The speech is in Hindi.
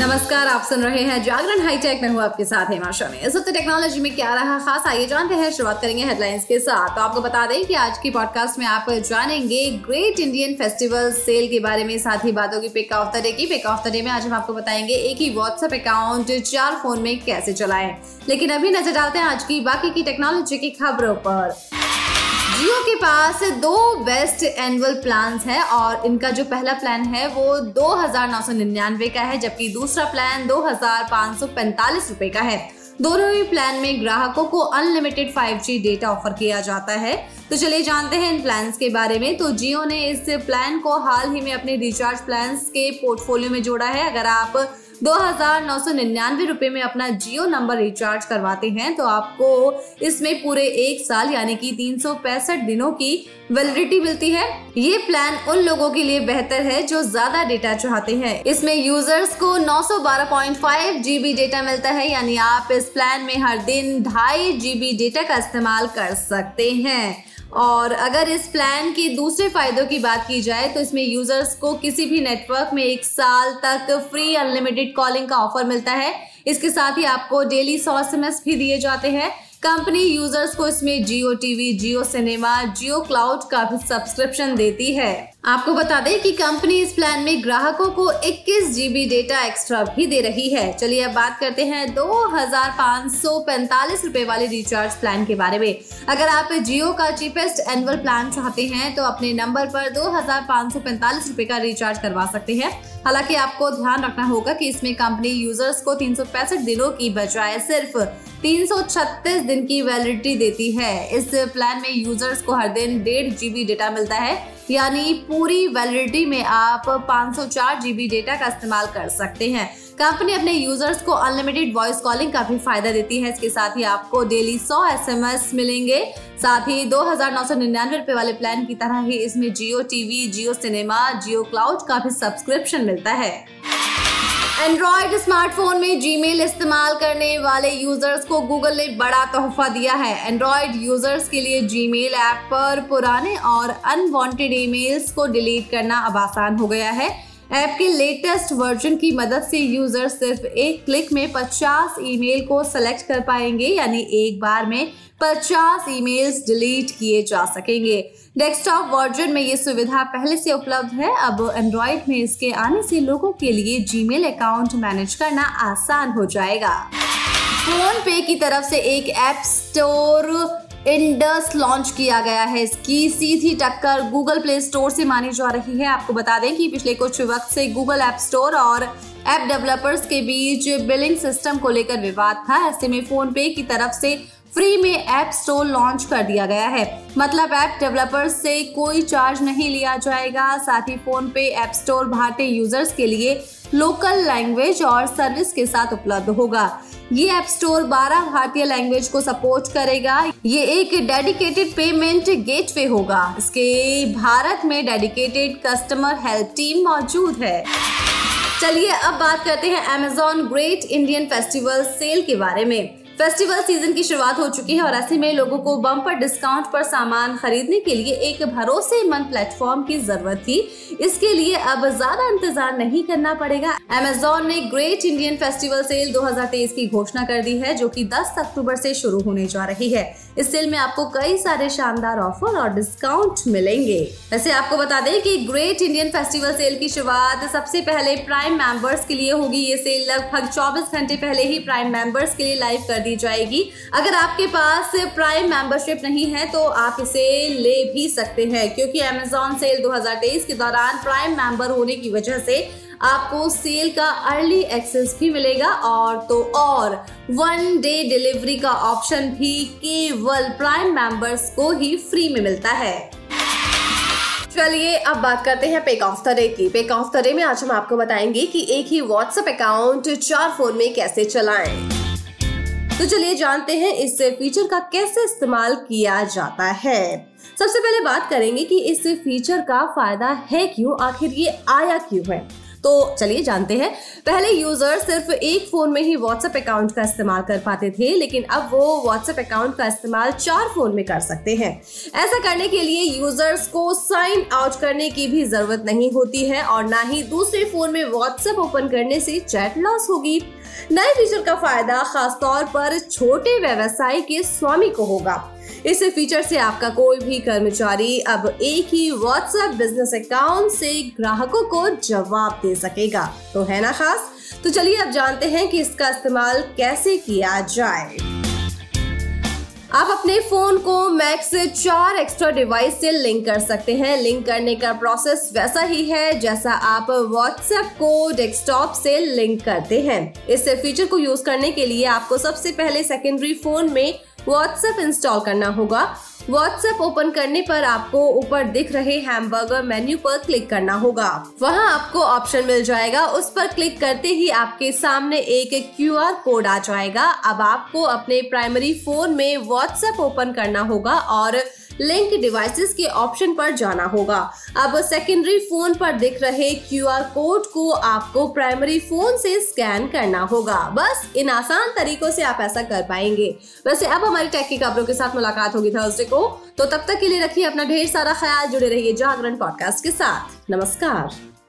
नमस्कार, आप सुन रहे हैं जागरण हाईटेक। में हूँ आपके साथ हेमा शमी इस वक्त टेक्नोलॉजी में क्या रहा खास, आइए जानते हैं। शुरुआत करेंगे हेडलाइंस के साथ। तो आपको बता दें कि आज की पॉडकास्ट में आप जानेंगे ग्रेट इंडियन फेस्टिवल सेल के बारे में, साथ ही बातों की पिक ऑफ़ द डे की। पिक ऑफ़ द डे में आज हम आपको बताएँगे एक ही व्हाट्सएप अकाउंट चार फ़ोन में कैसे चलाएँ। लेकिन अभी नज़र डालते हैं आज की बाकी की टेक्नोलॉजी की खबरों पर। जियो के पास दो बेस्ट एनुअल प्लान है और इनका जो पहला प्लान है वो दो हज़ार नौ सौ निन्यानवे का है, जबकि दूसरा प्लान दो हज़ार पाँच सौ पैंतालीस रुपए का है। दोनों ही प्लान में ग्राहकों को अनलिमिटेड 5G डेटा ऑफ़र किया जाता है। तो चलिए जानते हैं इन प्लान्स के बारे में। तो जियो ने इस प्लान को हाल ही में अपने रिचार्ज प्लान्स के पोर्टफोलियो में जोड़ा है। अगर आप दो हज़ार नौ सौ निन्यानवे रुपए में अपना जियो नंबर रिचार्ज करवाते हैं तो आपको इसमें पूरे एक साल यानी कि तीन सौ पैंसठ दिनों की वैलिडिटी मिलती है। ये प्लान उन लोगों के लिए बेहतर है जो ज़्यादा डेटा चाहते हैं। इसमें यूज़र्स को 912.5 जीबी डेटा मिलता है, यानी आप इस प्लान में हर दिन ढाई जीबी डेटा का इस्तेमाल कर सकते हैं। और अगर इस प्लान के दूसरे फायदों की बात की जाए तो इसमें यूज़र्स को किसी भी नेटवर्क में एक साल तक फ्री अनलिमिटेड कॉलिंग का ऑफ़र मिलता है। इसके साथ ही आपको डेली सौ एस भी दिए जाते हैं। कंपनी यूज़र्स को इसमें Jio TV Jio cinema Jio cloud का भी सब्सक्रिप्शन देती है। आपको बता दें कि कंपनी इस प्लान में ग्राहकों को 21 जीबी डेटा एक्स्ट्रा भी दे रही है। चलिए अब बात करते हैं दो हज़ार पाँच सौ पैंतालीस रूपए वाले रिचार्ज प्लान के बारे में। अगर आप जियो का चीपेस्ट एनुअल प्लान चाहते हैं तो अपने नंबर पर दो हज़ार पाँच सौ पैंतालीस रूपए का रिचार्ज करवा सकते हैं। हालाँकि आपको ध्यान रखना होगा कि इसमें कंपनी यूज़र्स को तीन सौ पैंसठ दिनों की बजाय सिर्फ़ 336 दिन की वैलिडिटी देती है। इस प्लान में यूज़र्स को हर दिन डेढ़ जीबी डेटा मिलता है, यानी पूरी वैलिडिटी में आप पाँच सौ चार जी बी डेटा का इस्तेमाल कर सकते हैं। कंपनी अपने यूज़र्स को अनलिमिटेड वॉइस कॉलिंग का भी फ़ायदा देती है। इसके साथ ही आपको डेली सौ एस एम एस मिलेंगे। साथ ही दो हज़ार नौ सौ निन्यानवे रुपए वाले प्लान की तरह ही इसमें Jio TV Jio cinema Jio cloud का भी सब्सक्रिप्शन मिलता है। एंड्रॉयड स्मार्टफ़ोन में जीमेल इस्तेमाल करने वाले यूज़र्स को गूगल ने बड़ा तोहफा दिया है। एंड्रॉयड यूज़र्स के लिए जीमेल ऐप पर पुराने और अनवांटेड ईमेल्स को डिलीट करना अब आसान हो गया है। ऐप के लेटेस्ट वर्जन की मदद से यूज़र सिर्फ़ एक क्लिक में 50 ईमेल को सेलेक्ट कर पाएँगे, यानी एक बार में 50 ईमेल्स डिलीट किए जा सकेंगे। डेस्कटॉप वर्जन में ये सुविधा पहले से उपलब्ध है। अब एंड्रॉइड में इसके आने से लोगों के लिए जीमेल अकाउंट मैनेज करना आसान हो जाएगा। फ़ोन पे की तरफ़ से एक ऐप स्टोर इंडस लॉन्च किया गया है। इसकी सीधी टक्कर गूगल प्ले स्टोर से मानी जा रही है। आपको बता दें कि पिछले कुछ वक्त से गूगल ऐप स्टोर और ऐप डेवलपर्स के बीच बिलिंग सिस्टम को लेकर विवाद था। ऐसे में फ़ोन पे की तरफ़ से फ्री में ऐप स्टोर लॉन्च कर दिया गया है। मतलब ऐप डेवलपर्स से कोई चार्ज नहीं लिया जाएगा। साथ ही फ़ोन पे ऐप स्टोर भारतीय यूज़र्स के लिए लोकल लैंग्वेज और सर्विस के साथ उपलब्ध होगा। ये ऐप स्टोर 12 भारतीय लैंग्वेज को सपोर्ट करेगा। ये एक डेडिकेटेड पेमेंट गेटवे होगा। इसके भारत में डेडिकेटेड कस्टमर हेल्प टीम मौजूद है। चलिए अब बात करते हैं Amazon great Indian festival sale के बारे में। फेस्टिवल सीज़न की शुरुआत हो चुकी है और ऐसे में लोगों को बम्पर डिस्काउंट पर सामान खरीदने के लिए एक भरोसेमंद प्लेटफॉर्म की ज़रूरत थी। इसके लिए अब ज़्यादा इंतज़ार नहीं करना पड़ेगा। अमेजोन ने ग्रेट इंडियन फेस्टिवल सेल 2023 की घोषणा कर दी है, जो कि 10 अक्टूबर से शुरू होने जा रही है। इस सेल में आपको कई सारे शानदार ऑफ़र और डिस्काउंट मिलेंगे। वैसे आपको बता दें कि ग्रेट इंडियन फेस्टिवल सेल की शुरुआत सबसे पहले प्राइम मेंबर्स के लिए होगी। ये सेल लगभग 24 घंटे पहले ही प्राइम मेंबर्स के लिए लाइव कर दी दी जाएगी। अगर आपके पास प्राइम मेंबरशिप नहीं है तो आप इसे ले भी सकते हैं, क्योंकि अमेजोन सेल 2023 के दौरान प्राइम मेंबर होने की वजह से आपको सेल का अर्ली एक्सेस भी मिलेगा और तो और वन डे डिलीवरी का ऑप्शन भी केवल प्राइम मेंबर्स को ही फ्री में मिलता है। चलिए, अब बात करते हैं पेक ऑफ़ डे की। पेक ऑफ़ डे में आज हम आपको बताएँगे कि एक ही व्हाट्सएप अकाउंट चार फ़ोन में कैसे चलाएँ। तो चलिए जानते हैं इस फीचर का कैसे इस्तेमाल किया जाता है। सबसे पहले बात करेंगे कि इस फीचर का फ़ायदा है क्यों? आखिर ये आया क्यों है? तो चलिए जानते हैं। पहले यूज़र सिर्फ़ एक फ़ोन में ही व्हाट्सएप अकाउंट का इस्तेमाल कर पाते थे, लेकिन अब वो व्हाट्सएप अकाउंट का इस्तेमाल चार फ़ोन में कर सकते हैं। ऐसा करने के लिए यूज़र्स को साइन आउट करने की भी ज़रूरत नहीं होती है और ना ही दूसरे फ़ोन में व्हाट्सएप ओपन करने से चैट लॉस होगी। नए फीचर का फ़ायदा खासतौर पर छोटे व्यवसाय के स्वामी को होगा। इस फीचर से आपका कोई भी कर्मचारी अब एक ही व्हाट्सएप बिज़नेस अकाउंट से ग्राहकों को जवाब दे सकेगा। तो है ना खास? तो चलिए अब जानते हैं कि इसका इस्तेमाल कैसे किया जाए। आप अपने फ़ोन को मैक्स से चार एक्स्ट्रा डिवाइस से लिंक कर सकते हैं। लिंक करने का प्रोसेस वैसा ही है जैसा आप व्हाट्सएप को डेस्कटॉप से लिंक करते हैं। इस फीचर को यूज़ करने के लिए आपको सबसे पहले सेकेंडरी फ़ोन में व्हाट्सएप इंस्टॉल करना होगा। व्हाट्सएप ओपन करने पर आपको ऊपर दिख रहे हैमबर्गर मेन्यू पर क्लिक करना होगा। वहाँ आपको ऑप्शन मिल जाएगा। उस पर क्लिक करते ही आपके सामने एक क्यू आर कोड आ जाएगा। अब आपको अपने प्राइमरी फ़ोन में व्हाट्सएप ओपन करना होगा और लिंक डिवाइसेस के ऑप्शन पर जाना होगा। अब सेकेंडरी फ़ोन पर दिख रहे क्यूआर कोड को आपको प्राइमरी फ़ोन से स्कैन करना होगा। बस इन आसान तरीकों से आप ऐसा कर पाएँगे। वैसे अब हमारी टेक की खबरों के साथ मुलाकात होगी थर्सडे को। तो तब तक के लिए रखिए अपना ढेर सारा ख्याल, जुड़े रहिए जागरण पॉडकास्ट के साथ। नमस्कार।